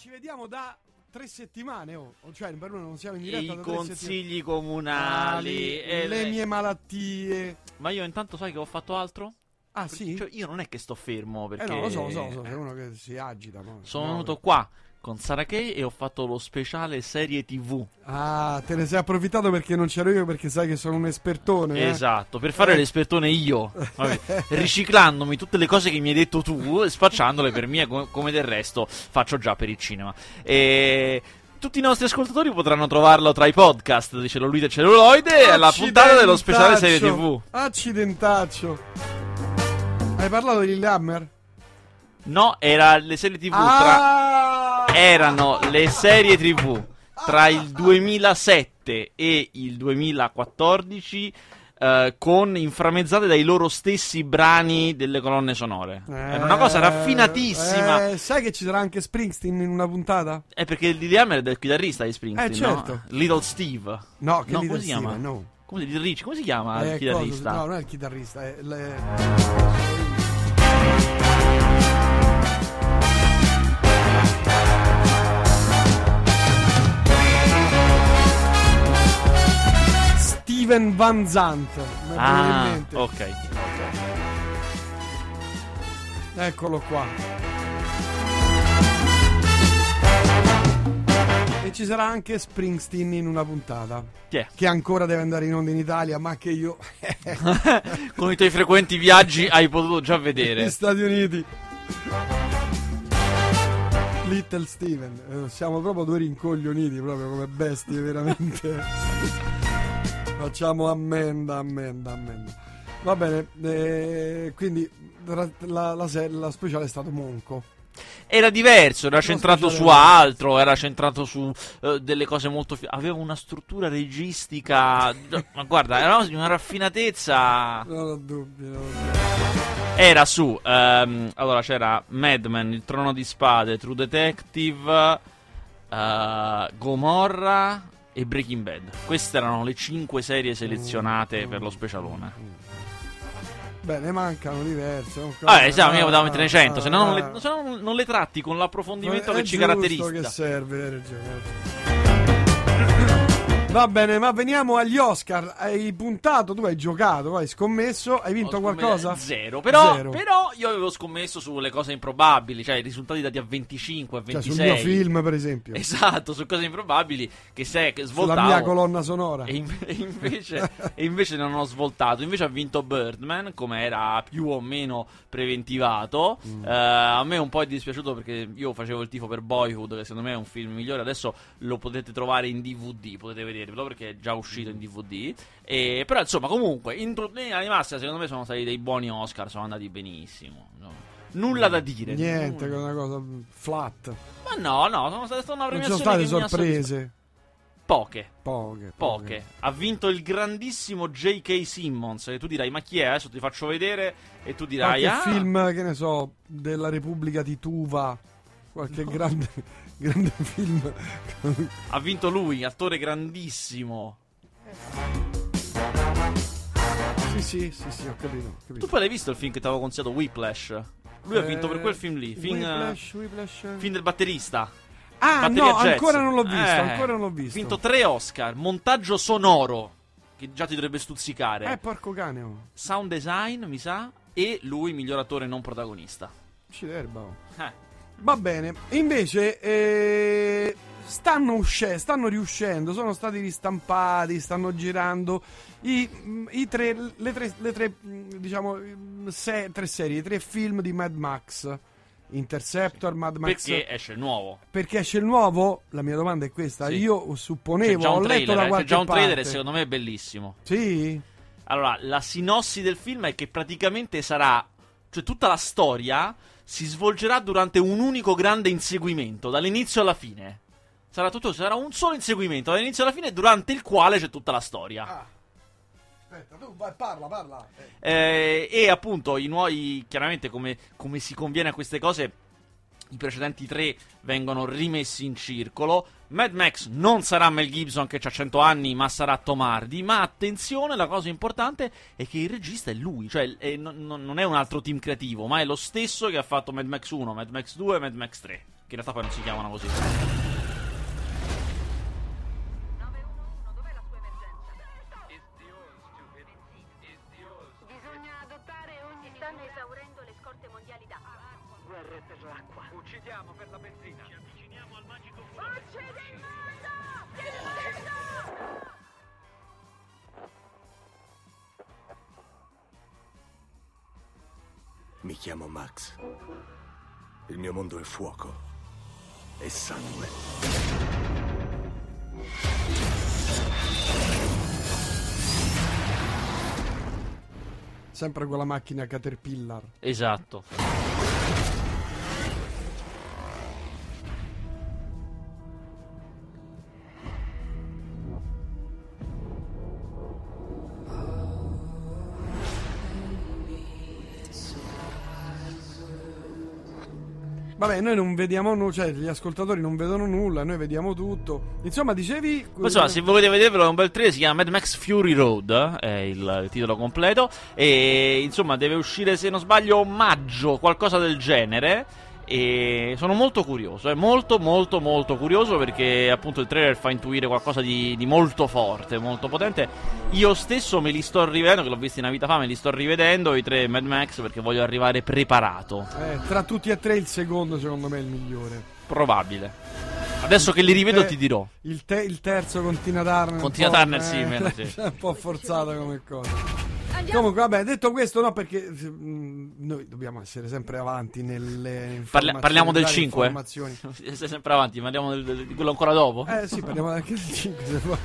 ci vediamo da tre settimane, oh. cioè per noi non siamo in I diretta tre consigli comunali. e le le- mie malattie. Ma io intanto sai che ho fatto altro? Ah, sì? Cioè, io non è che sto fermo perché. eh no, lo so, lo so, lo so, uno che si agita. poi. Sono No, venuto qua con Sara Kay e ho fatto lo speciale serie TV. Ah, te ne sei approfittato perché non c'ero io perché sai che sono un espertone. eh? Esatto, per fare Eh. l'espertone io, Vabbè, riciclandomi tutte le cose che mi hai detto tu e spacciandole per me come, del resto faccio già per il cinema. E tutti i nostri ascoltatori potranno trovarlo tra i podcast di Celluloide e Celluloide e alla puntata dello speciale serie TV. Accidentaccio. Hai parlato di Lillehammer? No, era le serie TV tra... Erano le serie TV tra il 2007 e il 2014 eh, con inframmezzate dai loro stessi brani delle colonne sonore. Era una cosa Eh, raffinatissima. eh, sai che ci sarà anche Springsteen in una puntata? È perché il Hammer è del chitarrista di Springsteen, Eh, certo. no? Little Steve. No, che No, Little come si chiama? No. Come, Rich, come si chiama Eh, il chitarrista? cosa- no, non è il chitarrista, è le- Steven Van in Ah, ok. Eccolo qua. E ci sarà anche Springsteen in una puntata. È? Che ancora deve andare in onda in Italia, ma che io. Con i tuoi frequenti viaggi hai potuto già Negli vedere. Stati Uniti. Little Steven. Eh, siamo proprio due rincoglioniti, proprio come bestie, veramente. Facciamo ammenda, ammenda, ammenda. Va bene, eh, quindi la, la, la speciale è stato Monco. Era diverso, era centrato su altro, era centrato su eh, delle cose molto... fi- aveva una struttura registica... ma guarda, era una- di una raffinatezza... Non ho dubbi. non ho dubbi. Era su... ehm, allora c'era Mad Men, Il Trono di Spade, True Detective, eh, Gomorra e Breaking Bad. Queste erano le cinque serie selezionate per lo specialone. Beh, ne mancano diverse. non Vabbè, cose- sì, ma io ah, devo mettere 100, se no non ah, le, se no non- non le tratti con l'approfondimento È che ci caratterizza. che serve, hai ragione. Va bene, ma veniamo agli Oscar. Hai puntato, tu hai giocato, hai scommesso, hai vinto qualcosa? Zero. Però, Zero. però io avevo scommesso sulle cose improbabili, cioè i risultati dati a 25, a Cioè, 26. sul mio film, per esempio. Esatto, su cose improbabili che se che Sulla svoltavo. mia colonna sonora. E, in- e invece, e invece non ho svoltato. Invece ha vinto Birdman, come era più o meno preventivato. Mm. Eh, a me un po' è dispiaciuto perché io facevo il tifo per Boyhood, che secondo me è un film migliore. Adesso lo potete trovare in DVD, potete vedervelo perché è già uscito in DVD. E, però insomma, comunque, in linea di massima, secondo me sono stati dei buoni Oscar, sono andati benissimo. No. Nulla da dire. Niente, nulla. che è una cosa flat. Ma no, no, sono state una Non ci sono premiazione state sorprese. Poche. Poche. Poche. Ha vinto il grandissimo J.K. Simmons. E tu dirai, ma chi è? Adesso ti faccio vedere. E tu dirai, Qualche ah, film, che ne so, della Repubblica di Tuva. Qualche grande, grande film. ha vinto lui, attore grandissimo. sì, sì, sì, sì, ho capito. ho capito. Tu poi l'hai visto il film che ti avevo consigliato, Whiplash? Lui ha vinto per quel film lì. Film, Whiplash, Whiplash. film del batterista. Ah, Batteria no, jazz. ancora non l'ho visto, Eh, ancora non l'ho visto. Ha vinto tre Oscar. Montaggio sonoro, che già ti dovrebbe stuzzicare. Eh, porco cane, oh. Sound design, mi sa. E lui, miglior attore non protagonista. Ci derba, oh. Eh. Va bene, invece eh, stanno uscendo, stanno riuscendo, sono stati ristampati, stanno girando i, i tre, le tre, le tre, diciamo, se- tre serie, i tre film di Mad Max. Interceptor, Mad Max. Perché esce il nuovo. Perché esce il nuovo? La mia domanda è questa. Sì. Io supponevo, ho un letto trailer, da eh, qualche c'è già un trailer e parte. secondo me è bellissimo. Sì? Allora, la sinossi del film è che praticamente sarà. Cioè, tutta la storia si svolgerà durante un unico grande inseguimento, dall'inizio alla fine. Sarà tutto, sarà un solo inseguimento, dall'inizio alla fine, durante il quale c'è tutta la storia. Ah. Aspetta, tu vai, parla, parla. Eh, e appunto, i nuovi. Chiaramente, come, come si conviene a queste cose. I precedenti tre vengono rimessi in circolo. Mad Max non sarà Mel Gibson che ha 100 anni, ma sarà Tom Hardy. Ma attenzione, la cosa importante è che il regista è lui, cioè è- non, è un altro team creativo, ma è lo stesso che ha fatto Mad Max 1, Mad Max 2 e Mad Max 3. che in realtà poi non si chiamano così. 911, dov'è la sua emergenza? Bisogna adottare ogni... Stanno esaurendo le scorte mondiali d'acqua. Guerre per l'acqua. Uccidiamo per la benzina. Ci avviciniamo al magico Voce del mondo! Il mondo! Mi chiamo Max. Il mio mondo è fuoco e sangue. Sempre quella macchina Caterpillar. Esatto. Vabbè, noi non vediamo nulla, cioè gli ascoltatori non vedono nulla, noi vediamo tutto. Insomma, dicevi... Ma Insomma, se volete vedervelo è un bel trailer, si chiama Mad Max Fury Road, eh, è il, il titolo completo. E insomma, deve uscire, se non sbaglio, maggio, qualcosa del genere. E sono molto curioso, è molto molto molto curioso perché appunto il trailer fa intuire qualcosa di, di molto forte, molto potente. Io stesso me li sto rivedendo, che l'ho visto in una vita fa, me li sto rivedendo i tre Mad Max perché voglio arrivare preparato. Eh, tra tutti e tre il secondo secondo me è il migliore. Probabile. Adesso che li rivedo Eh, ti dirò. Il, te- il terzo con Tina Turner. un Con Tina po', Turner, eh, sì, meno, sì. è un po' forzata come cosa. Andiamo! Comunque, vabbè, detto questo, no, perché mm, noi dobbiamo essere sempre avanti nelle Parla- informazioni, parliamo del varie 5? informazioni. Stai sempre avanti, parliamo del- del- di quello ancora dopo? Eh sì, parliamo anche del 5 se vuoi.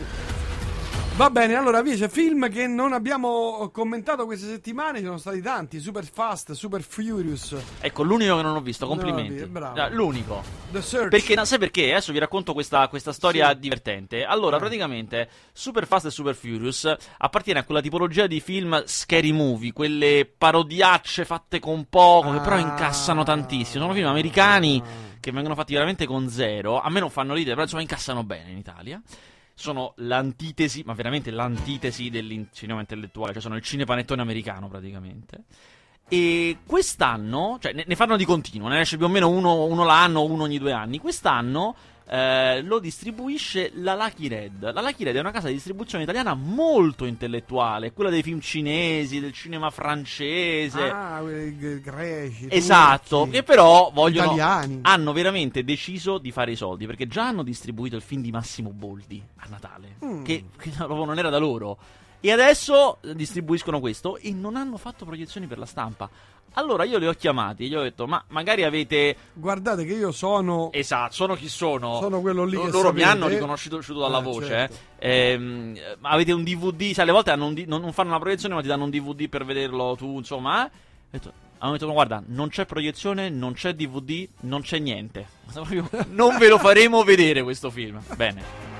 Va bene, allora invece film che non abbiamo commentato queste settimane, ci sono stati tanti, Super Fast, Super Furious, Ecco, l'unico che non ho visto, complimenti. No, bravo. Ah, l'unico. The Search. Perché, no, sai perché? Adesso vi racconto questa, questa storia Sì. divertente. Allora, Eh. praticamente, Super Fast e Super Furious appartiene a quella tipologia di film scary movie, quelle parodiacce fatte con poco, che però Ah. incassano tantissimo. Sono film americani che vengono fatti veramente con zero. A me non fanno ridere, però insomma incassano bene in Italia. Sono l'antitesi, ma veramente l'antitesi del cinema intellettuale, cioè sono il cinepanettone americano praticamente. E quest'anno, cioè ne, ne fanno di continuo, ne esce più o meno uno, uno l'anno, uno ogni due anni. Quest'anno eh, lo distribuisce la Lucky Red. La Lucky Red è una casa di distribuzione italiana molto intellettuale, quella dei film cinesi, del cinema francese. Ah, greci. Esatto, turchi, che però vogliono italiani. hanno veramente deciso di fare i soldi perché già hanno distribuito il film di Massimo Boldi a Natale, Mm. che, che proprio non era da loro. E adesso eh, distribuiscono questo e non hanno fatto proiezioni per la stampa. Allora io li ho chiamati, gli ho detto: Ma magari avete. Guardate che io sono Esatto, sono chi sono. Sono quello lì che Loro mi hanno riconosciuto dalla Eh, voce. certo. eh. Ehm, ma avete un DVD? Sai, alle volte un non, fanno una proiezione, ma ti danno un DVD per vederlo tu, insomma. eh. Detto- hanno detto: "Ma guarda, non c'è proiezione, non c'è DVD, non c'è niente. Non ve lo faremo vedere questo film. Bene.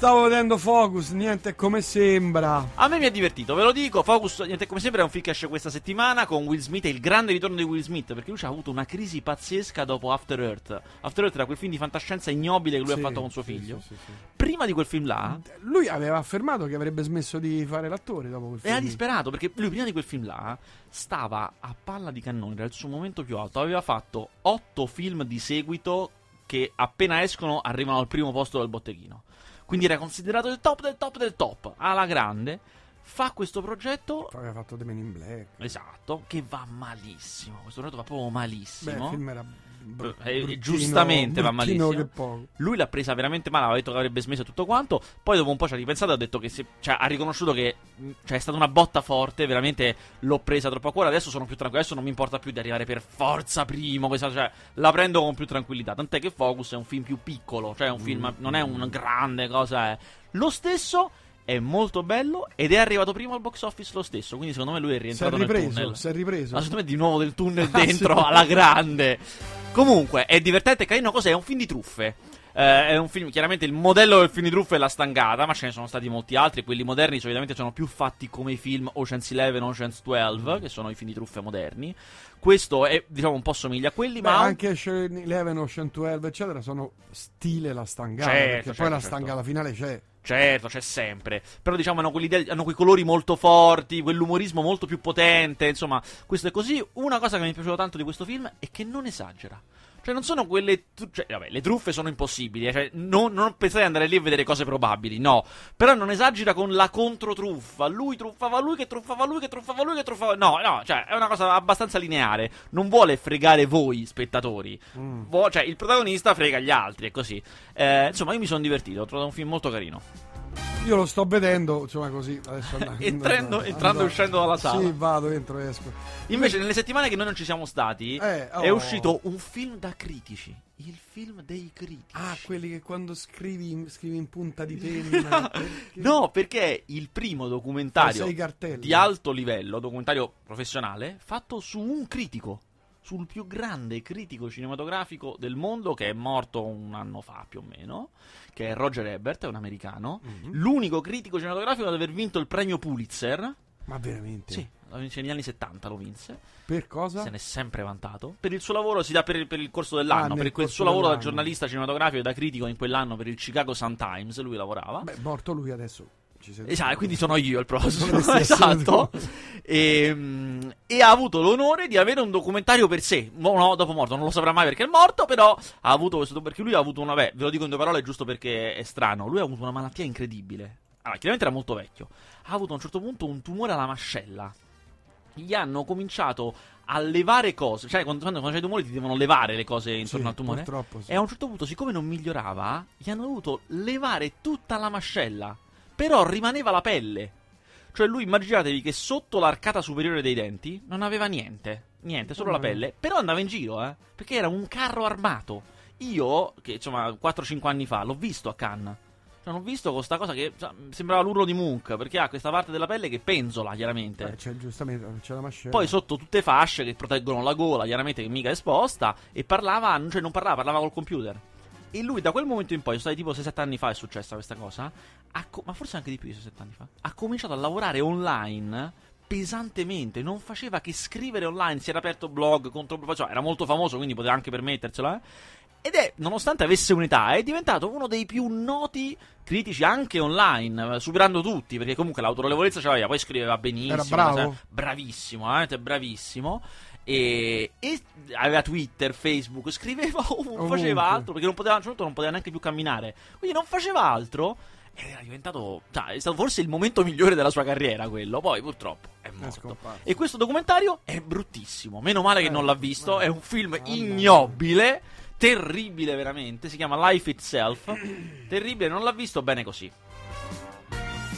Stavo vedendo Focus, niente come sembra. A me mi è divertito, ve lo dico. Focus, niente come sempre, è un film che esce questa settimana con Will Smith. È il grande ritorno di Will Smith perché lui ci ha avuto una crisi pazzesca dopo After Earth. After Earth era quel film di fantascienza ignobile che lui Sì, ha fatto con suo figlio. sì, sì. Prima di quel film là, Lui aveva affermato che avrebbe smesso di fare l'attore dopo quel film. Era disperato perché lui prima di quel film là stava a palla di cannone, era il suo momento più alto. Aveva fatto otto film di seguito che appena escono arrivano al primo posto del botteghino. Quindi era considerato il top del top del top, alla grande. Fa questo progetto, Poi aveva fatto The Men in Black. esatto, che va malissimo. Questo progetto va proprio Beh, malissimo. il film era br- Eh, giustamente va malissimo. Lui l'ha presa veramente male, aveva detto che avrebbe smesso tutto quanto. Poi dopo un po' ci ha ripensato e ha detto che se- cioè, ha riconosciuto che mh, cioè, è stata una botta forte, veramente l'ho presa troppo a cuore. Adesso sono più tranquillo, adesso non mi importa più di arrivare per forza primo. questa- cioè, la prendo con più tranquillità. Tant'è che Focus è un film più piccolo, cioè un film, non è una grande cosa. È. Lo stesso è molto bello ed è arrivato prima al box office lo stesso. Quindi secondo me lui è Si è rientrato nel ripreso, tunnel. si è ripreso. Ma secondo me di nuovo del tunnel Ah, dentro alla grande. Comunque, è divertente, carino. Cos'è? È un film di truffe. Eh, è un film, chiaramente il modello del film di truffe è la stangata, ma ce ne sono stati molti altri. Quelli moderni solitamente sono più fatti come i film Ocean's 11, Ocean's 12, che sono i film di truffe moderni. Questo è, diciamo, un po' somiglia a quelli, Beh, ma anche Ocean 11, Ocean 12, eccetera, sono stile la stangata. Certo, perché certo, poi la certo. stangata finale c'è. Certo, c'è sempre. Però diciamo hanno, hanno quei colori molto forti, quell'umorismo molto più potente. Insomma, questo è così. Una cosa che mi è piaciuta tanto di questo film è che non esagera. Cioè, non sono quelle. cioè, vabbè, le truffe sono impossibili. eh, Cioè, non, non pensate di andare lì a vedere cose probabili, no. Però non esagera con la controtruffa. Lui truffava lui, che truffava lui, che truffava lui, che truffava. No, no, cioè, è una cosa abbastanza lineare. Non vuole fregare voi, spettatori. Mm. Vo- cioè, il protagonista frega gli altri, è così. Eh, insomma, io mi sono divertito. Ho trovato un film molto carino. Io lo sto vedendo, insomma così, adesso andando, Entrando- entrando e uscendo dalla sala. Sì, vado, entro, esco. Invece, nelle settimane che noi non ci siamo stati, Eh, è oh. uscito un film da critici. Il film dei critici. Ah, quelli che quando scrivi, in- scrivi in punta di penna. perché- No, perché è il primo documentario di alto livello, documentario professionale, fatto su un critico. Sul più grande critico cinematografico del mondo, che è morto un anno fa più o meno, che è Roger Ebert, è un americano. Mhm. L'unico critico cinematografico ad aver vinto il premio Pulitzer. Ma veramente? Sì, lo vinse negli anni 70 lo vinse. Per cosa? Se ne è sempre vantato. Per il suo lavoro, si dà per, per il corso dell'anno. Ah, per quel suo lavoro da giornalista cinematografico e da critico in quell'anno per il Chicago Sun-Times, lui lavorava. Beh, morto lui adesso. Esatto, quindi sono io il prossimo. Esatto. E, mm, e ha avuto l'onore di avere un documentario per sé. Mo- no, dopo morto, non lo saprà mai perché è morto. Però ha avuto questo. Perché lui ha avuto una. Beh, ve lo dico in due parole giusto perché è strano. Lui ha avuto una malattia incredibile. Allora, chiaramente era molto vecchio. Ha avuto a un certo punto un tumore alla mascella. Gli hanno comincito a levare cose. Cioè, quando, quando c'hai i tumori ti devono levare le cose intorno Sì, al tumore. Purtroppo sì. E a un certo punto, siccome non migliorava, gli hanno dovuto levare tutta la mascella. Però rimaneva la pelle. Cioè, lui immaginatevi che sotto l'arcata superiore dei denti non aveva niente. Niente, solo la Mm. pelle. Però andava in giro, eh. Perché era un carro armato. Io, che insomma, 4-5 anni fa, l'ho visto a Cannes. Cioè, l'ho visto con sta cosa che sa, sembrava l'urlo di Munch. Perché ha questa parte della pelle che penzola, chiaramente. Eh, c'è giustamente, c'è la mascella. Poi sotto tutte fasce che proteggono la gola, chiaramente che mica è esposta, e parlava, cioè non parlava, parlava col computer. E lui da quel momento in poi, sono stati tipo 6-7 anni fa è successa questa cosa, co- ma forse anche di più di 6-7 anni fa, ha cominciato a lavorare online pesantemente, non faceva che scrivere online, si era aperto blog, contro, cioè, era molto famoso quindi poteva anche permetterselo, eh. Ed è, nonostante avesse un'età, è diventato uno dei più noti critici anche online, eh, superando tutti, perché comunque l'autorevolezza ce l'aveva, poi scriveva benissimo. Era bravo? bravissimo, veramente bravissimo. E, e aveva Twitter, Facebook, scriveva ovunque, Ovunque. faceva altro perché non poteva, a un certo punto non poteva neanche più camminare. Quindi non faceva altro. Ed era diventato. Cioè, è stato forse il momento migliore della sua carriera, quello. Poi, purtroppo, è È morto. scomparso. E questo documentario è bruttissimo. Meno male che Eh, non l'ha visto. eh, È un film mia. ignobile. Terribile, veramente. Si chiama Life Itself. Terribile, non l'ha visto bene così.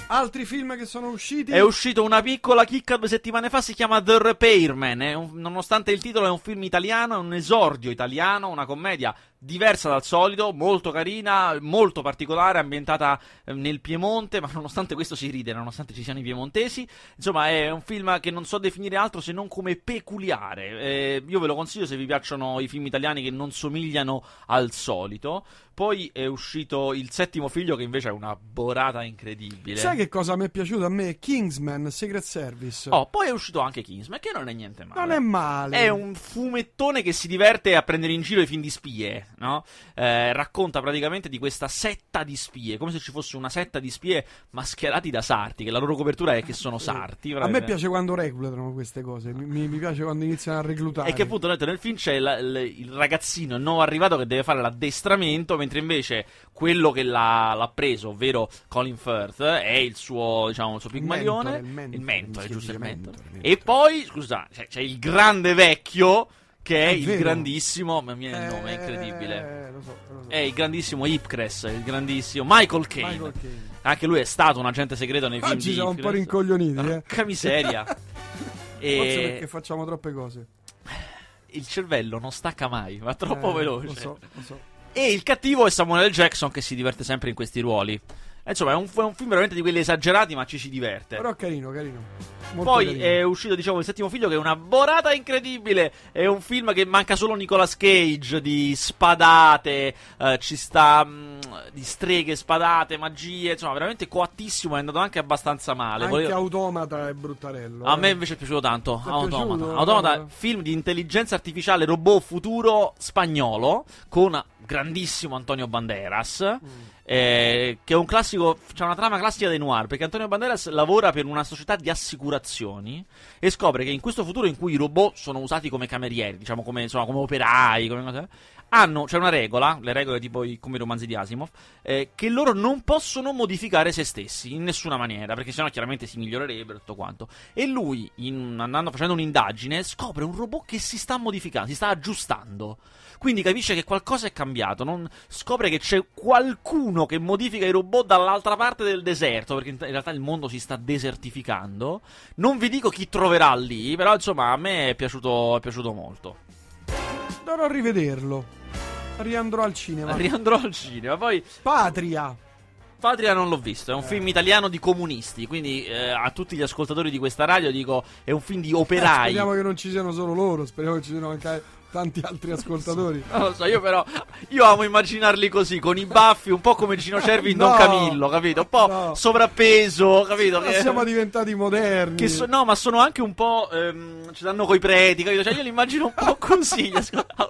Altri film che sono usciti? È uscito una piccola chicca due settimane fa, si chiama The Repairman. Un- nonostante il titolo è un film italiano, è un esordio italiano, una commedia diversa dal solito, molto carina, molto particolare, ambientata eh, nel Piemonte, ma nonostante questo si ride, nonostante ci siano i piemontesi. Insomma, è un film che non so definire altro se non come peculiare. Eh, io ve lo consiglio se vi piacciono i film italiani che non somigliano al solito. Poi è uscito il settimo figlio, che invece è una borata incredibile. Sai che cosa mi è piaciuto a me? Kingsman Secret Service. Oh, poi è uscito anche Kingsman, che non è niente male. non è male. È un fumettone che si diverte a prendere in giro i film di spie, no? Eh, racconta praticamente di questa setta di spie, come se ci fosse una setta di spie mascherati da sarti, che la loro copertura è che sono sarti. A me piace quando reclutano queste cose. Mi, mi- piace quando iniziano a reclutare. E che appunto nel nel film c'è la- il, il ragazzino, il nuovo arrivato che deve fare l'addestramento, mentre invece quello che l'ha, l'ha preso, ovvero Colin Firth, è il suo, diciamo, il suo Il pigmalione. mentore, il mentore, il mentore, giusto il mentore. E poi, scusa, c'è, c'è il grande vecchio, che è, È il vero. grandissimo, ma mia il Eh, nome è incredibile. lo so, lo so. È il grandissimo Ipcress, il grandissimo Michael Caine. Michael Caine. Anche lui è stato un agente segreto nei film Oggi di siamo un po' rincoglioniti, eh. Porca miseria. Forse e perché facciamo troppe cose. il cervello non stacca mai, va troppo Eh, veloce. Lo so, lo so. E il cattivo è Samuel L. Jackson che si diverte sempre in questi ruoli. Insomma, è un, è un film veramente di quelli esagerati, ma ci si diverte. Però carino, carino. Molto Poi carino. è uscito, diciamo, il settimo figlio, che è una borata incredibile. È un film che manca solo Nicolas Cage di spadate. eh, ci sta mm, di streghe, spadate, magie. Insomma, veramente coattissimo. È andato anche abbastanza male. Anche Volevo- Automata è bruttarello. A eh. me invece è piaciuto tanto. È Automata. piaciuto? Automata, Eh. film di intelligenza artificiale robot futuro spagnolo con grandissimo Antonio Banderas. Mm. Eh, che è un classico c'è una trama classica dei noir, perché Antonio Banderas lavora per una società di assicurazioni e scopre che in questo futuro in cui i robot sono usati come camerieri, diciamo come, insomma, come operai, come hanno, c'è una regola, le regole tipo i, come i romanzi di Asimov, eh, che loro non possono modificare se stessi in nessuna maniera, perché sennò chiaramente si migliorerebbero e tutto quanto. E lui, in- andando facendo un'indagine, scopre un robot che si sta modificando, si sta aggiustando. Quindi capisce che qualcosa è cambiato. non- scopre che c'è qualcuno che modifica i robot dall'altra parte del deserto. Perché in in realtà il mondo si sta desertificando. Non vi dico chi troverà lì, però insomma a me è piaciuto, è piaciuto molto. Dovrò rivederlo. Riandrò al cinema. Riandrò al cinema. Poi Patria. Patria non l'ho visto, è un film italiano di comunisti, quindi eh, a tutti gli ascoltatori di questa radio dico è un film di Eh, operai. speriamo che non ci siano solo loro, speriamo che ci siano anche tanti altri ascoltatori. Non lo so, io però io amo immaginarli così, con i baffi, un po' come Gino Cervi in Don No. Camillo, capito? Un po' No. sovrappeso, capito? Che- siamo diventati moderni. che so- no, ma sono anche un po'. Ehm, ci danno coi preti, capito? Cioè, io li immagino un po' così.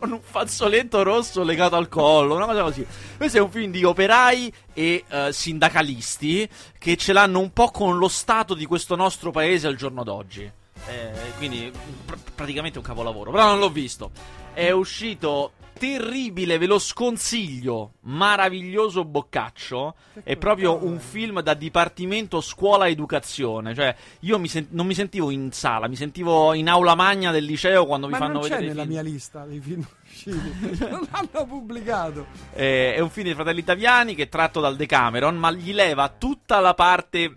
Con un fazzoletto rosso legato al collo, una cosa così. Questo è un film di operai e eh, sindacalisti che ce l'hanno un po' con lo stato di questo nostro paese al giorno d'oggi. Eh, quindi, pr- praticamente un capolavoro. Però non l'ho visto. È uscito. Terribile, ve lo sconsiglio. Meraviglioso Boccaccio. È proprio un film da dipartimento scuola educazione. Cioè, io mi sen- non mi sentivo in sala, mi sentivo in aula magna del liceo quando Ma vi fanno non c'è vedere. i nella film. mia lista dei film usciti. non l'hanno pubblicato. Eh, è un film dei fratelli italiani che è tratto dal Decameron, ma gli leva tutta la parte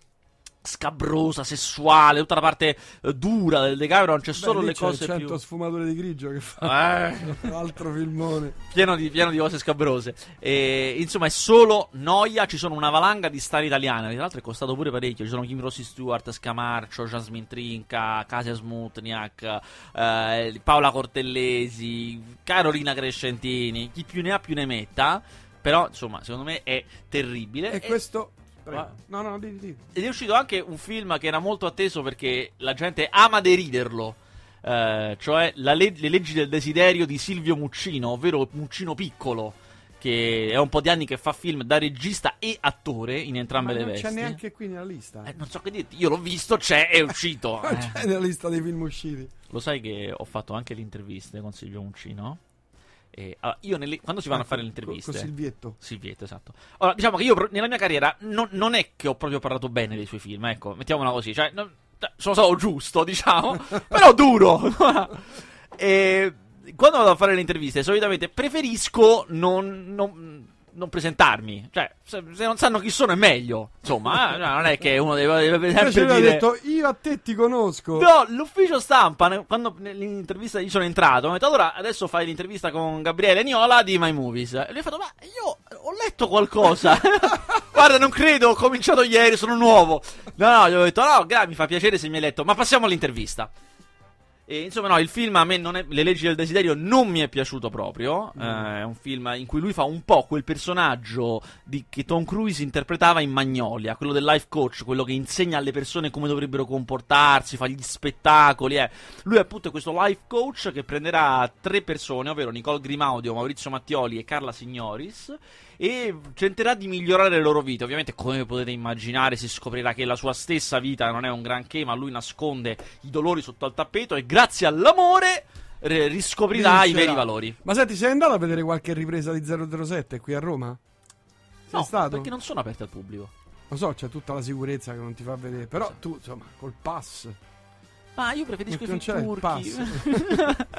scabrosa, sessuale, tutta la parte eh, dura del Decameron. C'è solo Beh, lì le c'è cose 100 più. sfumature di grigio che fa Eh. un altro filmone. pieno di, pieno di cose scabrose. E, insomma, è solo noia. Ci sono una valanga di star italiane. Tra l'altro è costato pure parecchio. Ci sono Kim Rossi Stewart, Scamarcio, Jasmine Trinca, Kasia Smutniak, eh, Paola Cortellesi, Carolina Crescentini. Chi più ne ha più ne metta. Però, insomma, secondo me è terribile. E E- questo. Prego. No, no, di, di. ed è uscito anche un film che era molto atteso perché la gente ama deriderlo. eh, cioè le- Le leggi del desiderio di Silvio Muccino, ovvero Muccino piccolo, che è un po' di anni che fa film da regista e attore in entrambe Ma le non vesti. c'è neanche qui nella lista. Eh, non so che dirti, io l'ho visto, c'è, è uscito. Non Eh. c'è nella lista dei film usciti. Lo sai che ho fatto anche le interviste con Silvio Muccino? E, allora, io nelle- quando si vanno a fare le interviste... Con Silvietto. Silvietto, esatto. Ora, diciamo che io pro- nella mia carriera non, non è che ho proprio parlato bene dei suoi film, ecco, mettiamola così, cioè, non- cioè, sono stato giusto, diciamo, però duro. e quando vado a fare le interviste, solitamente preferisco non, non- non presentarmi, cioè, se, se non sanno chi sono è meglio, insomma, eh, non è che uno deve, deve Invece sempre ha dire... detto io a te ti conosco. No, l'ufficio stampa, quando nell'intervista gli sono entrato, mi ha detto allora adesso fai l'intervista con Gabriele Niola di My Movies. E lui ha fatto, ma io ho letto qualcosa. Guarda, non credo, ho cominciato ieri, sono nuovo. No, no, gli ho detto, no, gra- mi fa piacere se mi hai letto, ma passiamo all'intervista. E, insomma, no, il film a me non è. Le leggi del desiderio non mi è piaciuto proprio. Eh, è un film in cui lui fa un po' quel personaggio di- che Tom Cruise interpretava in Magnolia, quello del life coach, quello che insegna alle persone come dovrebbero comportarsi, fa gli spettacoli. eh. Lui, appunto, è questo life coach che prenderà tre persone, ovvero Nicole Grimaudio, Maurizio Mattioli e Carla Signoris. E tenterà di migliorare le loro vite. Ovviamente, come potete immaginare, si scoprirà che la sua stessa vita non è un granché, ma lui nasconde i dolori sotto al tappeto. E grazie all'amore riscoprirà i Vincerà. veri valori. Ma senti, sei andato a vedere qualche ripresa di 007 qui a Roma? Sei No, stato? perché non sono aperte al pubblico. Lo so, c'è tutta la sicurezza che non ti fa vedere. Però tu, insomma, col pass. Ma io preferisco i non film turchi.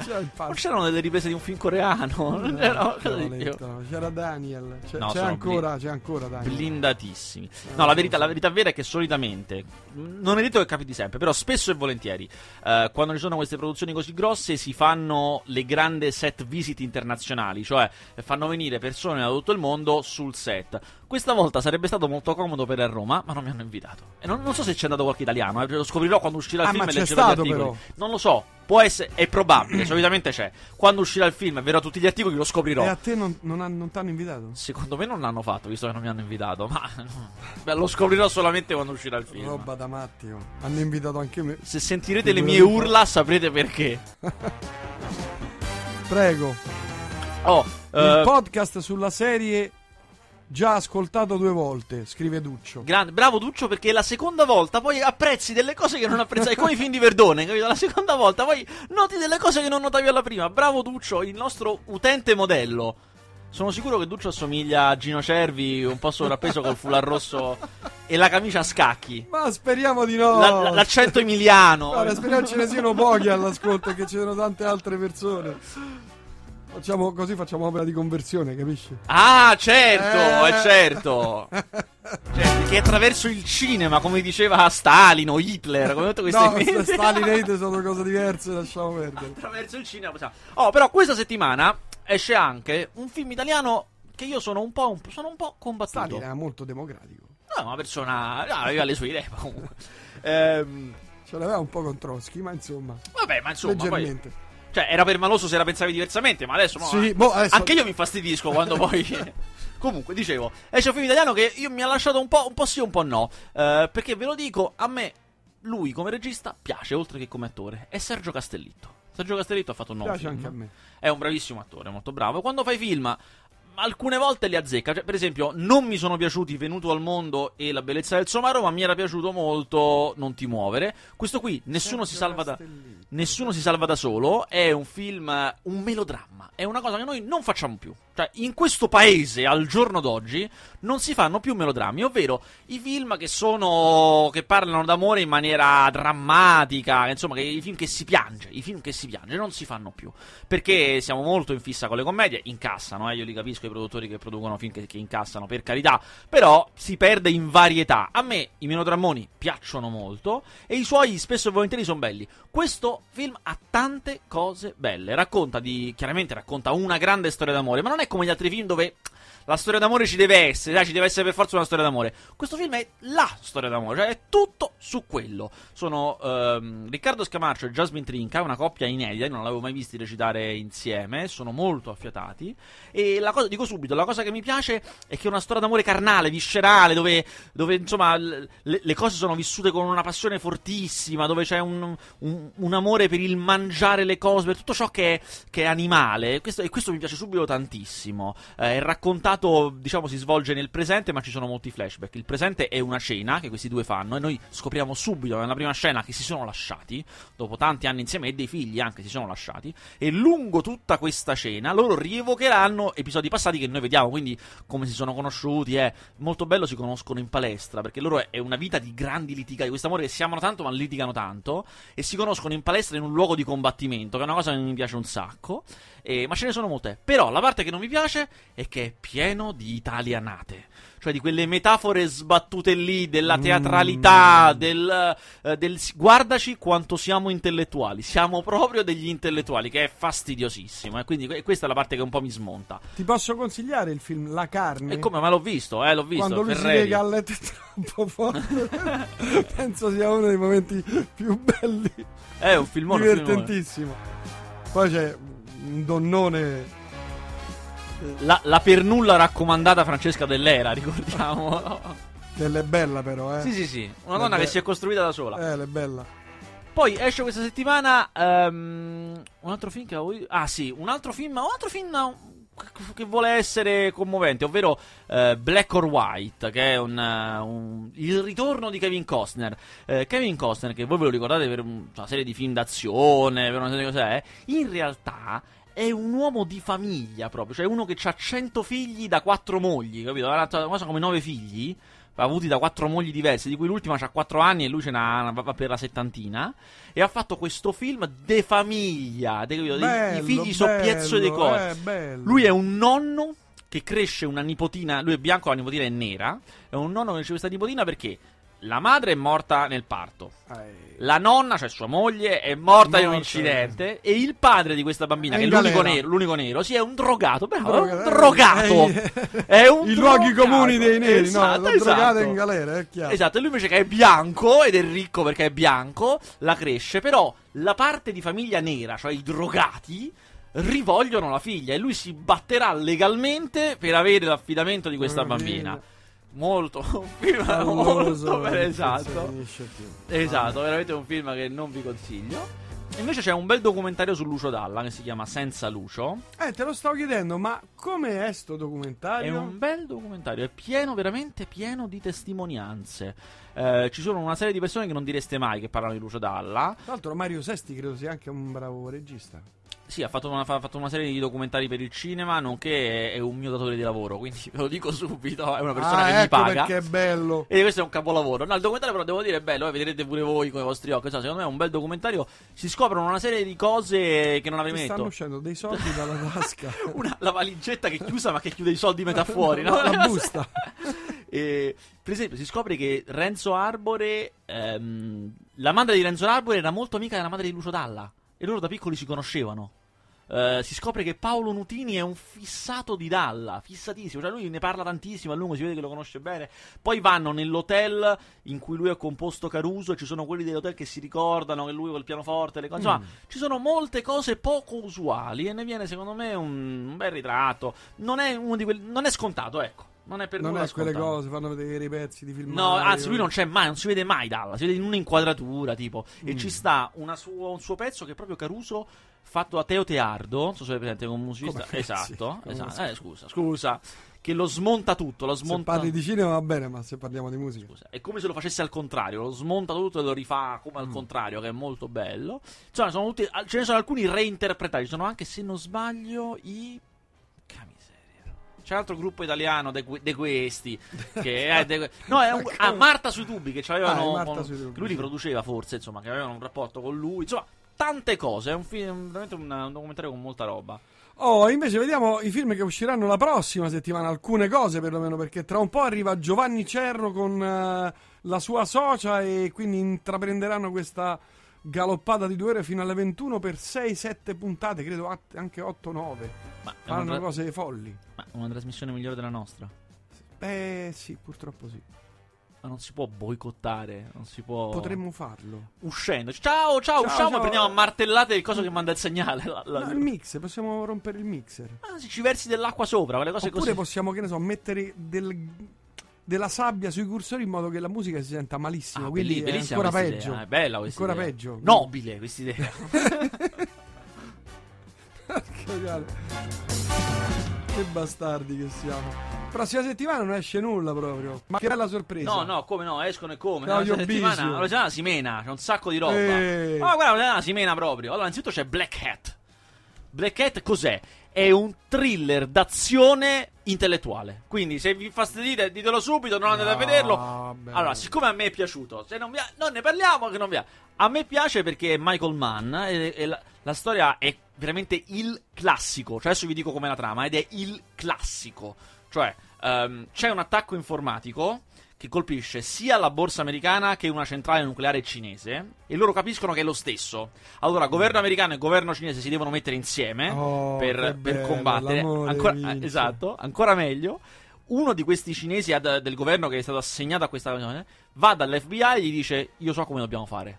C'era il pass. non c'erano delle riprese di un film coreano. Non No, c'era, no. C'era Daniel. C'è, No, c'è ancora, c'è ancora Daniel. Blindatissimi. Eh, No, la verità, la verità vera è che solitamente, non è detto che capiti sempre, però spesso e volentieri, eh, quando ci sono queste produzioni così grosse, si fanno le grandi set visit internazionali, cioè fanno venire persone da tutto il mondo sul set. Questa volta sarebbe stato molto comodo per a Roma, ma non mi hanno invitato. E non, non so se c'è andato qualche italiano, eh, lo scoprirò quando uscirà il Ah, film e c'è leggerò gli stato, articoli. però. Non lo so, può essere, è probabile, solitamente c'è. Quando uscirà il film e verrò tutti gli articoli lo scoprirò. E a te non, non, non t'hanno invitato? Secondo me non l'hanno fatto, visto che non mi hanno invitato. Ma beh, lo scoprirò solamente quando uscirà il film. Roba da matti. Hanno invitato anche me. Se sentirete le mie urla, saprete perché. Prego. Oh, Il eh, podcast sulla serie Già ascoltato due volte, scrive Duccio. Grande, bravo Duccio perché la seconda volta poi apprezzi delle cose che non apprezzavi, come i film di Verdone, capito? La seconda volta poi noti delle cose che non notavi alla prima. Bravo Duccio, il nostro utente modello. Sono sicuro che Duccio assomiglia a Gino Cervi, un po' sovrappeso col foulard rosso e la camicia a scacchi. Ma speriamo di no. La- la- l'accento emiliano. Guarda, speriamo ce ne siano pochi all'ascolto e che ci siano tante altre persone. Facciamo, così facciamo opera di conversione, capisci? Ah, certo, Eh. è certo. Cioè, che attraverso il cinema, come diceva Stalin o Hitler, come tutte queste No, cose. Stalin e Hitler sono cose diverse, lasciamo perdere. attraverso il cinema possiamo. Oh, però questa settimana esce anche un film italiano che io sono un po', un- sono un po' combattuto. Stalin era molto democratico. No, è una persona. no, aveva le sue idee. Comunque. Ehm, Ce l'aveva un po' con Trotsky, ma insomma, vabbè, ma insomma. Poi, leggermente. Cioè, era permaloso se la pensavi diversamente, ma adesso no. Sì, eh. boh, adesso- Anche io mi infastidisco quando poi. Comunque, dicevo, esce un film italiano che io mi ha lasciato un po', un po' sì, un po' no. Eh, perché ve lo dico, a me lui come regista piace, oltre che come attore. È Sergio Castellitto. Sergio Castellitto ha fatto un nuovo Piace film. anche a me. È un bravissimo attore, molto bravo. Quando fai film, alcune volte li azzecca. Cioè, per esempio, non mi sono piaciuti Venuto al mondo e La bellezza del somaro, ma mi era piaciuto molto Non ti muovere. Questo qui, nessuno si salva da. Nessuno si salva da solo, è un film, un melodramma, è una cosa che noi non facciamo più. Cioè, in questo paese, al giorno d'oggi, non si fanno più melodrammi, ovvero i film che sono. che parlano d'amore in maniera drammatica, insomma, che, i film che si piange, i film che si piange, non si fanno più. Perché siamo molto in fissa con le commedie, incassano, eh, io li capisco i produttori che producono film che, che incassano, per carità, però si perde in varietà. A me i melodrammoni piacciono molto e i suoi spesso e volentieri sono belli. Questo film ha tante cose belle, racconta di chiaramente racconta una grande storia d'amore, ma non è come gli altri film dove la storia d'amore ci deve essere, dai, ci deve essere per forza una storia d'amore. Questo film è la storia d'amore, cioè è tutto su quello. Sono ehm, Riccardo Scamarcio e Jasmine Trinca, una coppia inedita, non l'avevo mai visti recitare insieme, sono molto affiatati. E la cosa, dico subito, la cosa che mi piace è che è una storia d'amore carnale, viscerale, dove, dove insomma le, le cose sono vissute con una passione fortissima, dove c'è un, un- un amore per il mangiare le cose, per tutto ciò che è, che è animale. Questo- e questo mi piace subito tantissimo. Eh, è raccontato, diciamo, si svolge nel presente, ma ci sono molti flashback. Il presente è una cena che questi due fanno, e noi scopriamo subito nella prima scena che si sono lasciati, dopo tanti anni insieme, e dei figli anche si sono lasciati. E lungo tutta questa cena loro rievocheranno episodi passati che noi vediamo, quindi come si sono conosciuti, è molto bello, si conoscono in palestra, perché loro è una vita di grandi litigati, di questo amore che si amano tanto ma litigano tanto, e si conoscono in palestra in un luogo di combattimento, che è una cosa che mi piace un sacco, e- ma ce ne sono molte. Però la parte che non mi piace è che è pieno di italianate. Cioè di quelle metafore sbattute lì, della teatralità, del, eh, del- Guardaci quanto siamo intellettuali. Siamo proprio degli intellettuali, che è fastidiosissimo. E quindi que- questa è la parte che un po' mi smonta. Ti posso consigliare il film La carne? E come? Ma l'ho visto, eh, l'ho visto. Quando lui Ferreri. si lega al letto troppo forte. Penso sia uno dei momenti più belli. È un filmone, un filmone. divertentissimo. Poi c'è un donnone. La, la per nulla raccomandata Francesca Dell'Era, ricordiamo. È bella, però, eh. sì, sì, sì. Una Vabbè. donna che si è costruita da sola. Eh, è bella. Poi esce questa settimana ehm, un altro film che avevo... Ah sì, un altro film, un altro film uh, che vuole essere commovente, ovvero eh, Black or White, che è un, uh, un- il ritorno di Kevin Costner. Eh, Kevin Costner, che voi ve lo ricordate per un- una serie di film d'azione, per una serie di cose, eh, in realtà è un uomo di famiglia proprio, cioè uno che ha 100 figli da quattro mogli, capito? Ha una cosa come nove figli avuti da quattro mogli diverse, di cui l'ultima ha 4 anni e lui ce n'ha va per la settantina. E ha fatto questo film de famiglia. De, Bello, I figli soppiezzo dei cose. eh. Lui è un nonno che cresce una nipotina. Lui è bianco, la nipotina è nera. È un nonno che cresce questa nipotina perché la madre è morta nel parto. La nonna, cioè sua moglie, è morta in un incidente. E il padre di questa bambina, È che è l'unico nero, l'unico nero, sì, è un drogato. Bravo, è un Droga- drogato. È un I luoghi drogato. comuni dei neri, Esatto, no? Lo drogato esatto. in galera, è chiaro. Esatto, e lui invece che è bianco ed è ricco perché è bianco, la cresce, però la parte di famiglia nera, cioè i drogati, rivogliono la figlia e lui si batterà legalmente per avere l'affidamento di questa bambina. Molto, un film Palloso, molto eh, esatto. Esatto, veramente un film che non vi consiglio. Invece c'è un bel documentario su Lucio Dalla che si chiama Senza Lucio. Eh, te lo stavo chiedendo, ma come è sto È documentario? un bel documentario, è pieno, veramente pieno di testimonianze. Eh, ci sono una serie di persone che non direste mai che parlano di Lucio Dalla. Tra l'altro Mario Sesti credo sia anche un bravo regista. Sì, ha fatto una, ha fatto una serie di documentari per il cinema, nonché è, è un mio datore di lavoro, quindi ve lo dico subito, è una persona ah, che ecco mi paga. perché è bello. E questo è un capolavoro. No, il documentario però devo dire è bello, eh, vedrete pure voi con i vostri occhi. Insomma, secondo me è un bel documentario. Si scoprono una serie di cose che non avrei stanno detto. uscendo dei soldi dalla tasca. Una, la valigetta che è chiusa ma che chiude i soldi metà fuori, no? No, la busta. E, per esempio, si scopre che Renzo Arbore, ehm, la madre di Renzo Arbore era molto amica della madre di Lucio Dalla. E loro da piccoli si conoscevano. Eh, si scopre che Paolo Nutini è un fissato di Dalla, fissatissimo, cioè lui ne parla tantissimo a lungo, si vede che lo conosce bene. Poi vanno nell'hotel in cui lui ha composto Caruso e ci sono quelli dell'hotel che si ricordano che lui col pianoforte, le cose. Insomma, ci sono molte cose poco usuali e ne viene secondo me un, un bel ritratto. Non è, uno di quelli, non è scontato, ecco. Non è per Non nulla è quelle scontato. cose, fanno vedere i pezzi di film. No, anzi, lui non c'è mai, non si vede mai Dalla, si vede in un'inquadratura, tipo. E Mm. ci sta una suo- un suo pezzo che è proprio Caruso fatto da Teo Teardo. Non so se è presente come musicista. Come- esatto, sì, esatto. come- Eh, scusa, scusa. Che lo smonta tutto, lo Se smonta. parli di cinema va bene, ma se parliamo di musica. Scusa, è come se lo facesse al contrario, lo smonta tutto e lo rifà come Mm. al contrario, che è molto bello. Insomma, sono tutti, ce ne sono alcuni reinterpretati, ci sono anche, se non sbaglio, i. C'è un altro gruppo italiano de questi. Che è de- no, è un, ah, Marta sui tubi che c'avevano. Ah, con- sui tubi, che lui li produceva forse, insomma, che avevano un rapporto con lui. Insomma, tante cose. È un film, veramente un, un documentario con molta roba. Oh, invece vediamo i film che usciranno la prossima settimana, alcune cose perlomeno, perché tra un po' arriva Giovanni Cerro con eh, la sua socia e quindi intraprenderanno questa galoppata di due ore fino alle 21 per 6-7 puntate, credo anche 8-9. Ma Fanno tra- cose folli. ma una trasmissione migliore della nostra. Eh sì, purtroppo sì. Ma non si può boicottare, non si può. Potremmo farlo. uscendo. Ciao, ciao, Ciao, usciamo ciao. e prendiamo a martellate il coso che manda il segnale. La- la- No, il mix, possiamo rompere il mixer. Ah, sì, ci versi dell'acqua sopra, quelle cose Oppure così. possiamo, che ne so, mettere del- della sabbia sui cursori in modo che la musica si senta malissimo. Ah, quindi è bellissima ancora peggio. idea, È bella questa Ancora idea. peggio. Nobile questa idea. che bastardi che siamo. Prossima settimana non esce nulla proprio. Ma che bella sorpresa. no, no, come no, escono e come. Claudio la settimana, la settimana si mena, c'è un sacco di roba. Eh. Ma guarda, la settimana si mena proprio. Allora, innanzitutto c'è Black Hat. Black Hat cos'è? È un thriller d'azione intellettuale. Quindi, se vi fastidite, ditelo subito, non andate a No, vederlo. vabbè. Allora, siccome a me è piaciuto, se non vi ha- non ne parliamo, che non vi ha. A me piace perché è Michael Mann e, e la, la storia è veramente il classico. Cioè, adesso vi dico com'è la trama, ed è il classico. Cioè, ehm, c'è un attacco informatico che colpisce sia la borsa americana che una centrale nucleare cinese e loro capiscono che è lo stesso. Allora, governo americano e governo cinese si devono mettere insieme Oh, per, per bello, combattere. Ancora, eh, esatto, ancora meglio. Uno di questi cinesi ad- del governo che è stato assegnato a questa cosa va dall'FBI e gli dice: Io so come dobbiamo fare.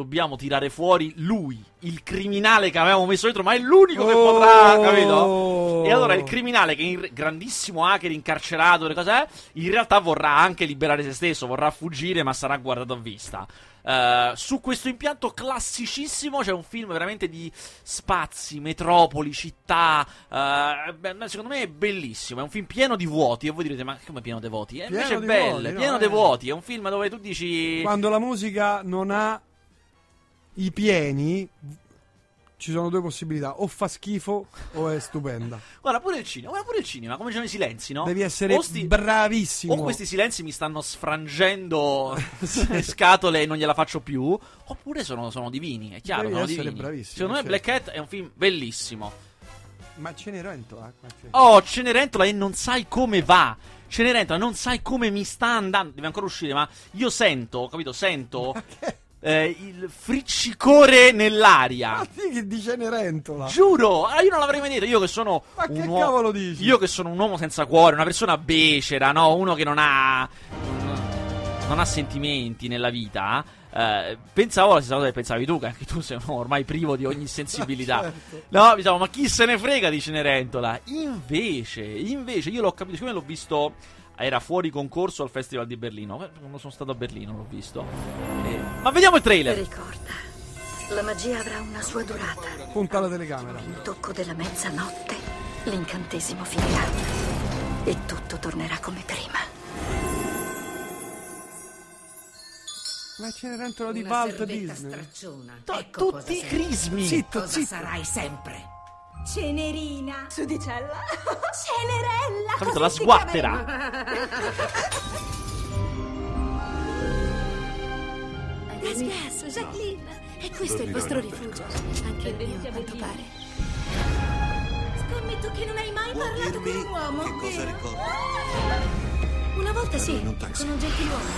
Dobbiamo tirare fuori lui, il criminale che avevamo messo dentro, ma è l'unico che Oh. potrà, capito? E allora il criminale, che è grandissimo hacker incarcerato, le cose, eh, in realtà vorrà anche liberare se stesso, vorrà fuggire, ma sarà guardato a vista. Eh, su questo impianto classicissimo c'è un film veramente di spazi, metropoli, città. eh, beh, secondo me è bellissimo. È un film pieno di vuoti. E voi direte: Ma come pieno di vuoti? E Pieno invece è di bello, vuoti, è no, pieno eh. di vuoti. È un film dove tu dici. Quando la musica non ha i pieni, ci sono due possibilità: o fa schifo o è stupenda. Guarda pure il cinema, guarda pure il cinema, come c'erano i silenzi, no? Devi essere O sti- bravissimo. O questi silenzi mi stanno sfrangendo le scatole e non gliela faccio più. Oppure sono, sono divini, è chiaro. Devi sono essere divini. bravissimo, Secondo me certo. Black Hat è un film bellissimo. Ma Cenerentola? Ma che- Oh, Cenerentola e non sai come va. Cenerentola, non sai come mi sta andando. Deve ancora uscire, ma io sento, capito? Sento eh, il friccicore nell'aria. Ma sì che di Cenerentola? Giuro, ah, io non l'avrei mai detto. Io che sono Ma che uomo. cavolo dici? Io che sono un uomo senza cuore, una persona becera, no? Uno che non ha. Non ha sentimenti nella vita. eh, pensavo la stessa cosa che pensavi tu, che anche tu sei ormai privo di ogni sensibilità. Certo. No, pensavo, ma chi se ne frega di Cenerentola? Invece, invece, io l'ho capito, siccome l'ho visto. Era fuori concorso al Festival di Berlino. Eh, Non sono stato a Berlino, l'ho visto. Eh, ma vediamo il trailer. Ricorda, La magia avrà una sua durata. Punta la telecamera. Il tocco della mezzanotte, l'incantesimo finirà. E tutto tornerà come prima. Ma è Cenerentola di servetta Disney. stracciona. Ecco cosa tutti i crismi. Zitto, Cosa zitto. sarai sempre. Cenerina. Sudicella. Cenerella. Capito? La si sguattera. Gas, gas, Jacqueline. E questo è il vostro rifugio. Anche il mio, a quanto pare. Scommetto che non hai mai parlato con un uomo. che cosa vero? ricordi? Una volta sì, un con un gentiluomo.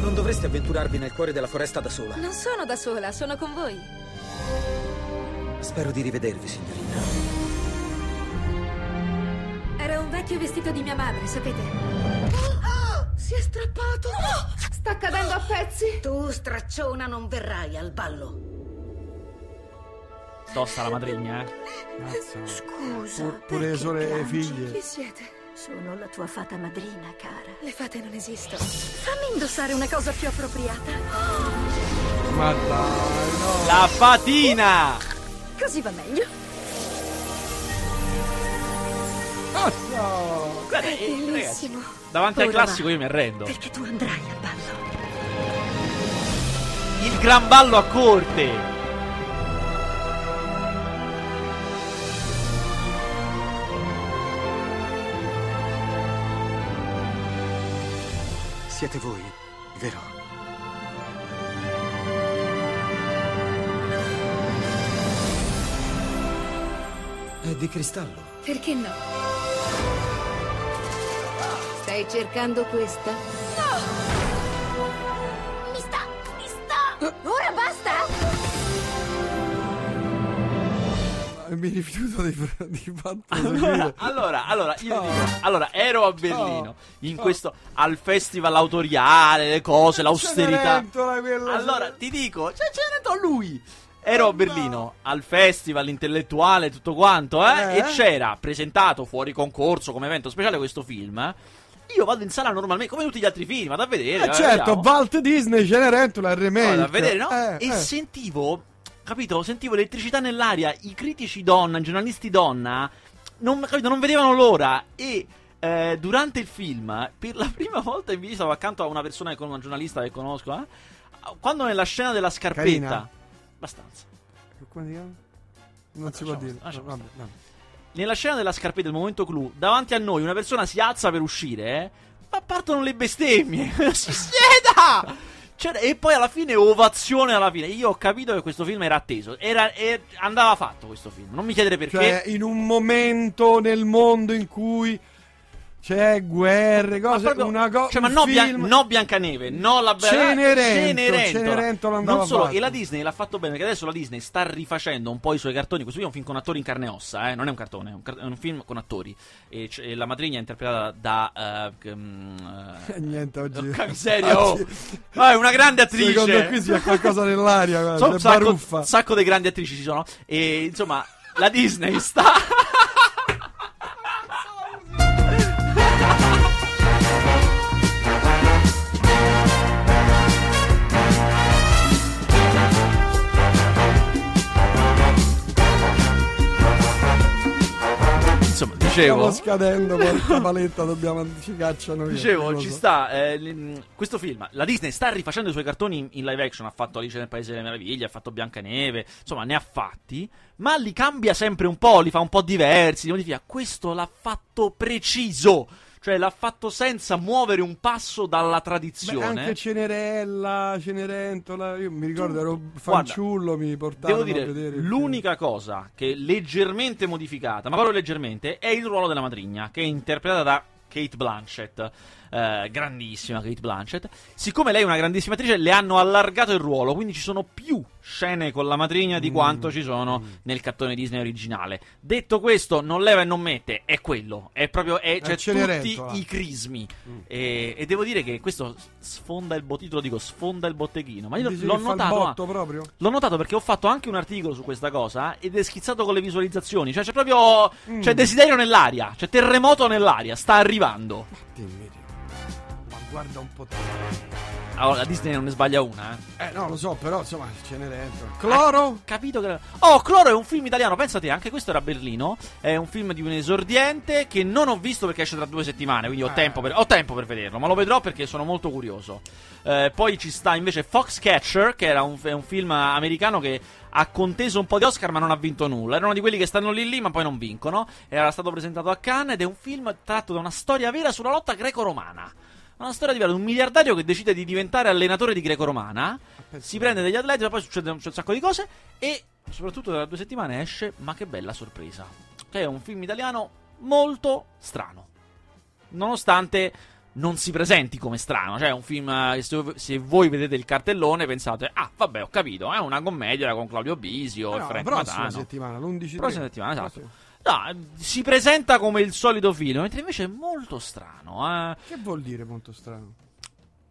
Non dovresti avventurarvi nel cuore della foresta da sola. Non sono da sola, sono con voi. Spero di rivedervi, signorina. Era un vecchio vestito di mia madre, sapete? Oh, si è strappato. Sta cadendo a pezzi. Tu, stracciona, non verrai al ballo. Tosta la matrigna, eh. Mazza. Scusa. Pur- pure le perché sole e figlie. Chi siete? Sono la tua fata madrina, cara. Le fate non esistono. Fammi indossare una cosa più appropriata. Ma dai, no. La fatina! Così va meglio. No. Guarda, eh, ragazzi, Bellissimo. davanti al Ora classico va. io mi arrendo. Perché tu andrai al ballo. Il gran ballo a corte! Siete voi, vero? Di cristallo. Perché no? Stai cercando questa? Mi sta, mi sta. Ora basta! Mi rifiuto di, di Allora, allora, allora, io Ciao. dico, allora, ero a Berlino, in Ciao. questo, al festival autoriale, le cose, l'austerità. Allora, ti dico, cioè, c'era lui. Ero a Berlino al festival intellettuale, tutto quanto, eh, Eh? e c'era presentato fuori concorso come evento speciale questo film. eh. Io vado in sala normalmente, come tutti gli altri film, vado a vedere. Eh certo, vediamo. Walt Disney, Cenerentola, remake. Vado a vedere, no? Eh, e eh. sentivo, capito? Sentivo l'elettricità nell'aria, i critici donna, i giornalisti donna, non, capito, non vedevano l'ora. E eh, durante il film, per la prima volta in vita, stavo accanto a una persona, con una giornalista che conosco, eh, quando nella scena della scarpetta... Carina? Abbastanza. Come si chiama? Non si può dire. stare, lasciamo Vabbè, vabbè. Nella scena della scarpetta, il momento clou, davanti a noi una persona si alza per uscire, eh, ma partono le bestemmie. si sieda! C'era- e poi alla fine ovazione alla fine. Io ho capito che questo film era atteso. Era, e- andava fatto questo film. Non mi chiedere perché. Cioè, in un momento nel mondo in cui c'è guerre, Ma cose, proprio- una cosa. cioè, ma no, Bian- no Biancaneve, no la bella Cenerentola, Cenerentola andava Non solo, fatto. e la Disney l'ha fatto bene, perché adesso la Disney sta rifacendo un po' i suoi cartoni. Questo qui è un film con attori in carne e ossa, eh? non è un cartone, è un, car- è un film con attori. E, c- e la matrigna è interpretata da. mm, eh, Niente oggi. Oh. Oggi- Ah, è una grande attrice. Secondo qui sia qualcosa nell'aria, guarda, So- un sacco, baruffa. sacco di grandi attrici ci sono. E insomma, la Disney sta. Insomma, dicevo. Stiamo scadendo, porca paletta, dobbiamo ci cacciano via. Dicevo, ci sta eh, l- questo film. La Disney sta rifacendo i suoi cartoni in, in live action. Ha fatto Alice nel Paese delle Meraviglie, ha fatto Biancaneve. Insomma, ne ha fatti. Ma li cambia sempre un po', li fa un po' diversi. Li modifica. Questo l'ha fatto preciso. Cioè, l'ha fatto senza muovere un passo dalla Beh, tradizione. anche Cenerella, Cenerentola, io mi ricordo ero fanciullo, mi portavano Devo dire, a vedere. l'unica cosa che leggermente modificata, ma proprio leggermente, è il ruolo della matrigna, che è interpretata da Kate Blanchett. Eh, grandissima Kate Blanchett. Siccome lei è una grandissima attrice, le hanno allargato il ruolo, quindi ci sono più scene con la matrigna di Mm. quanto ci sono nel cartone Disney originale. Detto questo, non leva e non mette, è quello, è proprio è, cioè, tutti Cenerentola. i crismi. Mm. E, e devo dire che questo sfonda il bottino, dico, sfonda il botteghino. Ma io Dici l'ho notato. proprio? L'ho notato perché ho fatto anche un articolo su questa cosa ed è schizzato con le visualizzazioni. Cioè, c'è proprio. Mm. C'è desiderio nell'aria, c'è terremoto nell'aria, sta arrivando. Dimmi. Ma guarda un po' te. Allora, la Disney non ne sbaglia una, eh. Eh, no, lo so, però insomma ce n'è dentro. Cloro? Capito che. Oh, Cloro è un film italiano, pensate, anche questo era a Berlino. È un film di un esordiente che non ho visto perché esce tra due settimane. Quindi ho, Eh. tempo, per, ho tempo per vederlo, ma lo vedrò perché sono molto curioso. Eh, poi ci sta invece Foxcatcher, che era un, un film americano che ha conteso un po' di Oscar, ma non ha vinto nulla. Era uno di quelli che stanno lì lì, ma poi non vincono. Era stato presentato a Cannes ed è un film tratto da una storia vera sulla lotta greco-romana. Una storia di un miliardario che decide di diventare allenatore di greco-romana. Si prende degli atleti, ma poi succede un, un sacco di cose. E soprattutto tra due settimane esce Ma che bella sorpresa! Che è un film italiano molto strano. Nonostante non si presenti come strano. Cioè, è un film. eh, Se, se voi vedete il cartellone, pensate: Ah, vabbè, ho capito. È una commedia con Claudio Bisio e no, la Frank prossima Matano. settimana, l'11 Prossima settimana, esatto. No, si presenta come il solito film, mentre invece è molto strano. Eh. Che vuol dire molto strano?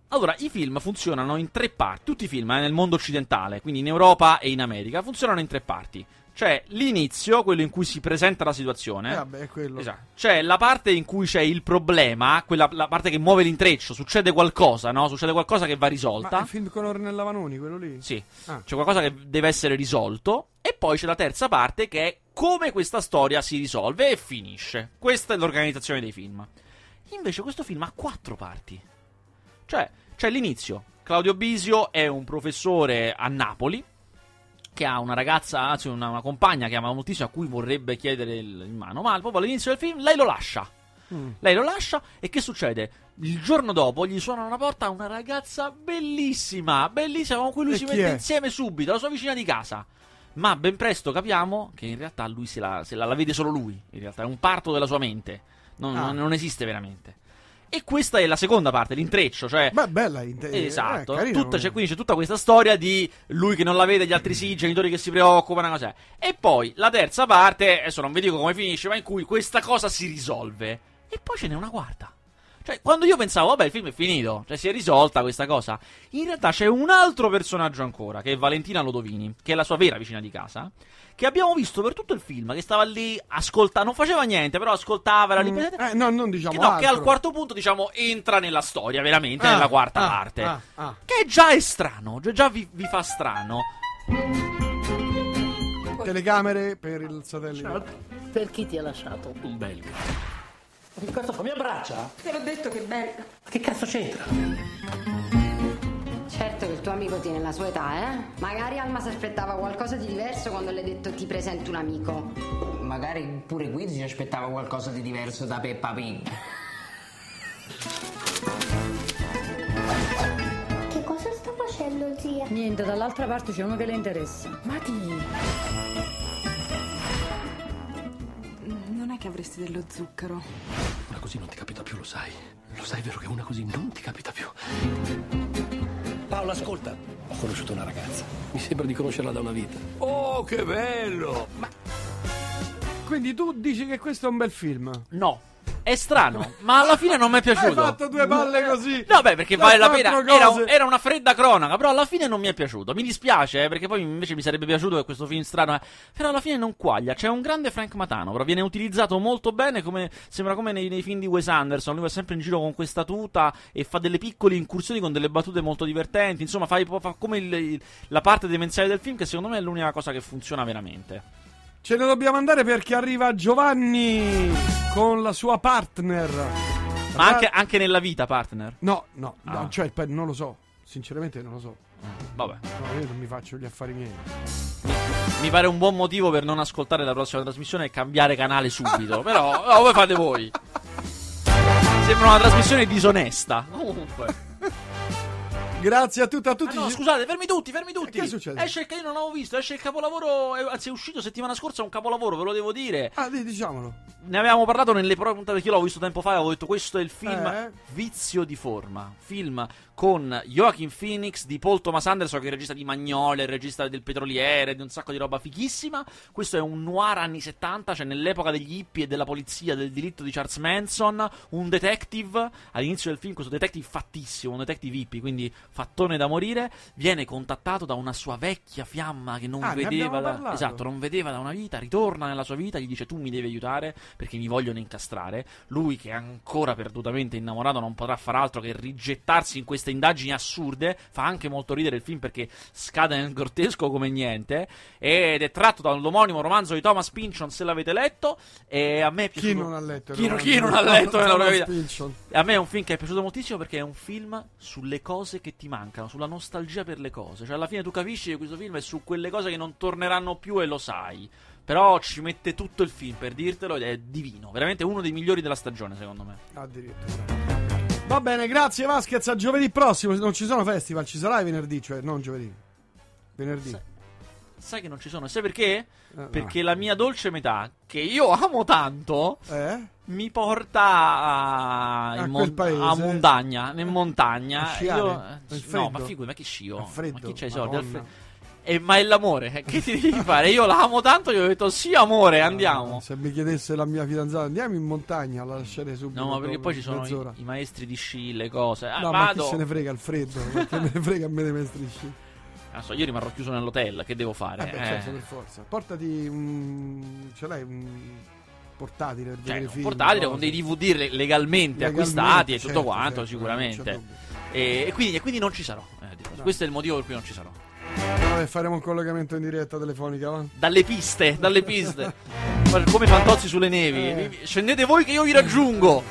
Allora, i film funzionano in tre parti. Tutti i film eh, nel mondo occidentale, quindi in Europa e in America, funzionano in tre parti. C'è l'inizio, quello in cui si presenta la situazione. Eh, vabbè, quello. Esatto. C'è la parte in cui c'è il problema, quella la parte che muove l'intreccio, succede qualcosa, no? Succede qualcosa che va Ma risolta. è il film con Ornella Vanoni, quello lì? Sì, Ah. c'è qualcosa che deve essere risolto. E poi c'è la terza parte che è come questa storia si risolve e finisce. Questa è l'organizzazione dei film. Invece questo film ha quattro parti. Cioè, c'è l'inizio. Claudio Bisio è un professore a Napoli che ha una ragazza, anzi una, una compagna che ama moltissimo a cui vorrebbe chiedere il, in mano, ma proprio all'inizio del film lei lo lascia. Mm. Lei lo lascia e che succede? Il giorno dopo gli suona alla porta una ragazza bellissima, bellissima con cui lui E si mette è? insieme subito, la sua vicina di casa. Ma ben presto capiamo che in realtà lui se la, se la- la vede solo lui, in realtà è un parto della sua mente, non, Ah. non- non esiste veramente. E questa è la seconda parte, l'intreccio, cioè... Beh, bella inte- Esatto, eh, Tutta- c'è, quindi c'è tutta questa storia di lui che non la vede, gli altri sì, i genitori che si preoccupano, cosa. E poi la terza parte, adesso non vi dico come finisce, ma in cui questa cosa si risolve. E poi ce n'è una quarta. Cioè, quando io pensavo, vabbè, il film è finito, cioè si è risolta questa cosa, in realtà c'è un altro personaggio ancora, che è Valentina Lodovini, che è la sua vera vicina di casa, che abbiamo visto per tutto il film, che stava lì, ascoltava, non faceva niente, però ascoltava, era lì Mm, eh, no, non diciamo che, no, che altro. al quarto punto, diciamo, entra nella storia, veramente, Ah, nella quarta ah, parte. ah, ah. Che già è strano, già, già vi, vi fa strano. Telecamere per il satellite. Per chi ti ha lasciato? Un belga. Che cazzo fa? Mi abbraccia? Te l'ho detto che bella. Ma che cazzo c'entra? Certo che il tuo amico tiene la sua età, eh? Magari Alma si aspettava qualcosa di diverso quando le hai detto ti presento un amico. Magari pure Guido si aspettava qualcosa di diverso da Peppa Pig. Che cosa sta facendo zia? Niente, dall'altra parte c'è uno che le interessa. Ma di... Che avresti dello zucchero. Una così non ti capita più, lo sai. Lo sai vero che una così non ti capita più. Paolo, ascolta. Ho conosciuto una ragazza. Mi sembra di conoscerla da una vita. Oh, che bello! Ma Quindi tu dici che questo è un bel film? No. È strano, ma alla fine non mi è piaciuto. Hai fatto due palle così. No, beh, perché vale la pena. Era, era una fredda cronaca, però alla fine non mi è piaciuto. Mi dispiace, eh, perché poi invece mi sarebbe piaciuto che questo film strano. eh, Però alla fine non quaglia. C'è un grande Frank Matano, però viene utilizzato molto bene. Come, sembra come nei, nei film di Wes Anderson. Lui va sempre in giro con questa tuta e fa delle piccole incursioni con delle battute molto divertenti. Insomma, fa, fa come il- la parte demenziale del film, che secondo me è l'unica cosa che funziona veramente. Ce ne dobbiamo andare perché arriva Giovanni con la sua partner. Ma anche, anche nella vita, partner. No, no, no, Ah. cioè per- non lo so. Sinceramente non lo so. Vabbè. No, io non mi faccio gli affari miei. Mi pare un buon motivo per non ascoltare la prossima trasmissione e cambiare canale subito. Però, no, come fate voi? Sembra una trasmissione disonesta. Comunque. Grazie a tutti, a tutti. Ah, no, scusate, fermi tutti, fermi tutti. Che succede? Esce il che io non avevo visto, esce il capolavoro. eh, Anzi, è uscito settimana scorsa un capolavoro, ve lo devo dire. Ah, di- diciamolo. Ne avevamo parlato nelle prove puntate che io l'ho visto tempo fa. Avevo detto questo è il film Eh? Vizio di forma. Film con Joaquin Phoenix di Paul Thomas Anderson, che è il regista di Magnolia, il regista del Petroliere, di un sacco di roba fighissima. Questo è un noir anni 70, cioè nell'epoca degli hippie e della polizia del diritto di Charles Manson. Un detective. All'inizio del film, questo detective fattissimo, un detective hippie, quindi fattone da morire, viene contattato da una sua vecchia fiamma che non Ah, vedeva da, esatto, non vedeva da una vita, ritorna nella sua vita, gli dice tu mi devi aiutare perché mi vogliono incastrare. Lui che è ancora perdutamente innamorato non potrà far altro che rigettarsi in queste indagini assurde, fa anche molto ridere il film perché scade nel grottesco come niente. Ed è tratto dall'omonimo romanzo di Thomas Pynchon se l'avete letto. E a me è Chi piaciuto non ha letto chi, chi non ha letto nella propria vita. A me è un film che è piaciuto moltissimo perché è un film sulle cose che ti mancano, sulla nostalgia per le cose. Cioè, alla fine tu capisci che questo film è su quelle cose che non torneranno più e lo sai. Però ci mette tutto il film per dirtelo ed è divino. Veramente uno dei migliori della stagione, secondo me. Addirittura. Va bene, grazie Vasquez. A giovedì prossimo. Non ci sono festival, ci sarai venerdì, cioè non giovedì. Venerdì. Sai che non ci sono. Sai perché? Eh, Perché la mia dolce metà, che io amo tanto, Eh? mi porta a, A mon- a montagna. In montagna. A sciare? Io- no, freddo? ma figurati, ma che scio? Freddo? Ma chi c'ha i soldi? Al Madonna. fre- Eh, ma è l'amore, che ti devi fare? Io la amo tanto, gli ho detto sì amore, andiamo. Se mi chiedesse la mia fidanzata, andiamo in montagna, la lascerei subito. No, ma perché poi ci sono i, i maestri di sci, le cose. Ah, No, ma chi vado. se ne frega il freddo? Perché me ne frega a me dei maestri sci? So, io rimarrò chiuso nell'hotel, che devo fare? Eh beh, Eh, certo, per forza. Portati un. ce l'hai un portatile per cioè, film. portatile con dei DVD le- legalmente, Legalmente, acquistati e tutto certo, quanto, certo, sicuramente. E, e quindi, e quindi non ci sarò. eh. No. Questo è il motivo per cui non ci sarò. Vabbè, faremo un collegamento in diretta telefonica, va? Dalle piste, dalle piste. Come fantozzi sulle nevi. Eh. Scendete voi che io vi raggiungo.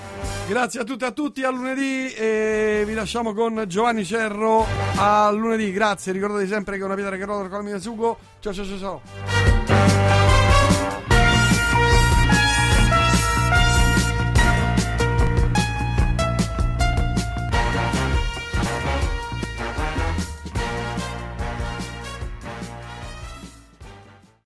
Grazie a tutti e a tutti, a lunedì e vi lasciamo con Giovanni Cerro a lunedì. Grazie, ricordate sempre che una pietra che rotola con la mia sugo. Ciao ciao ciao ciao.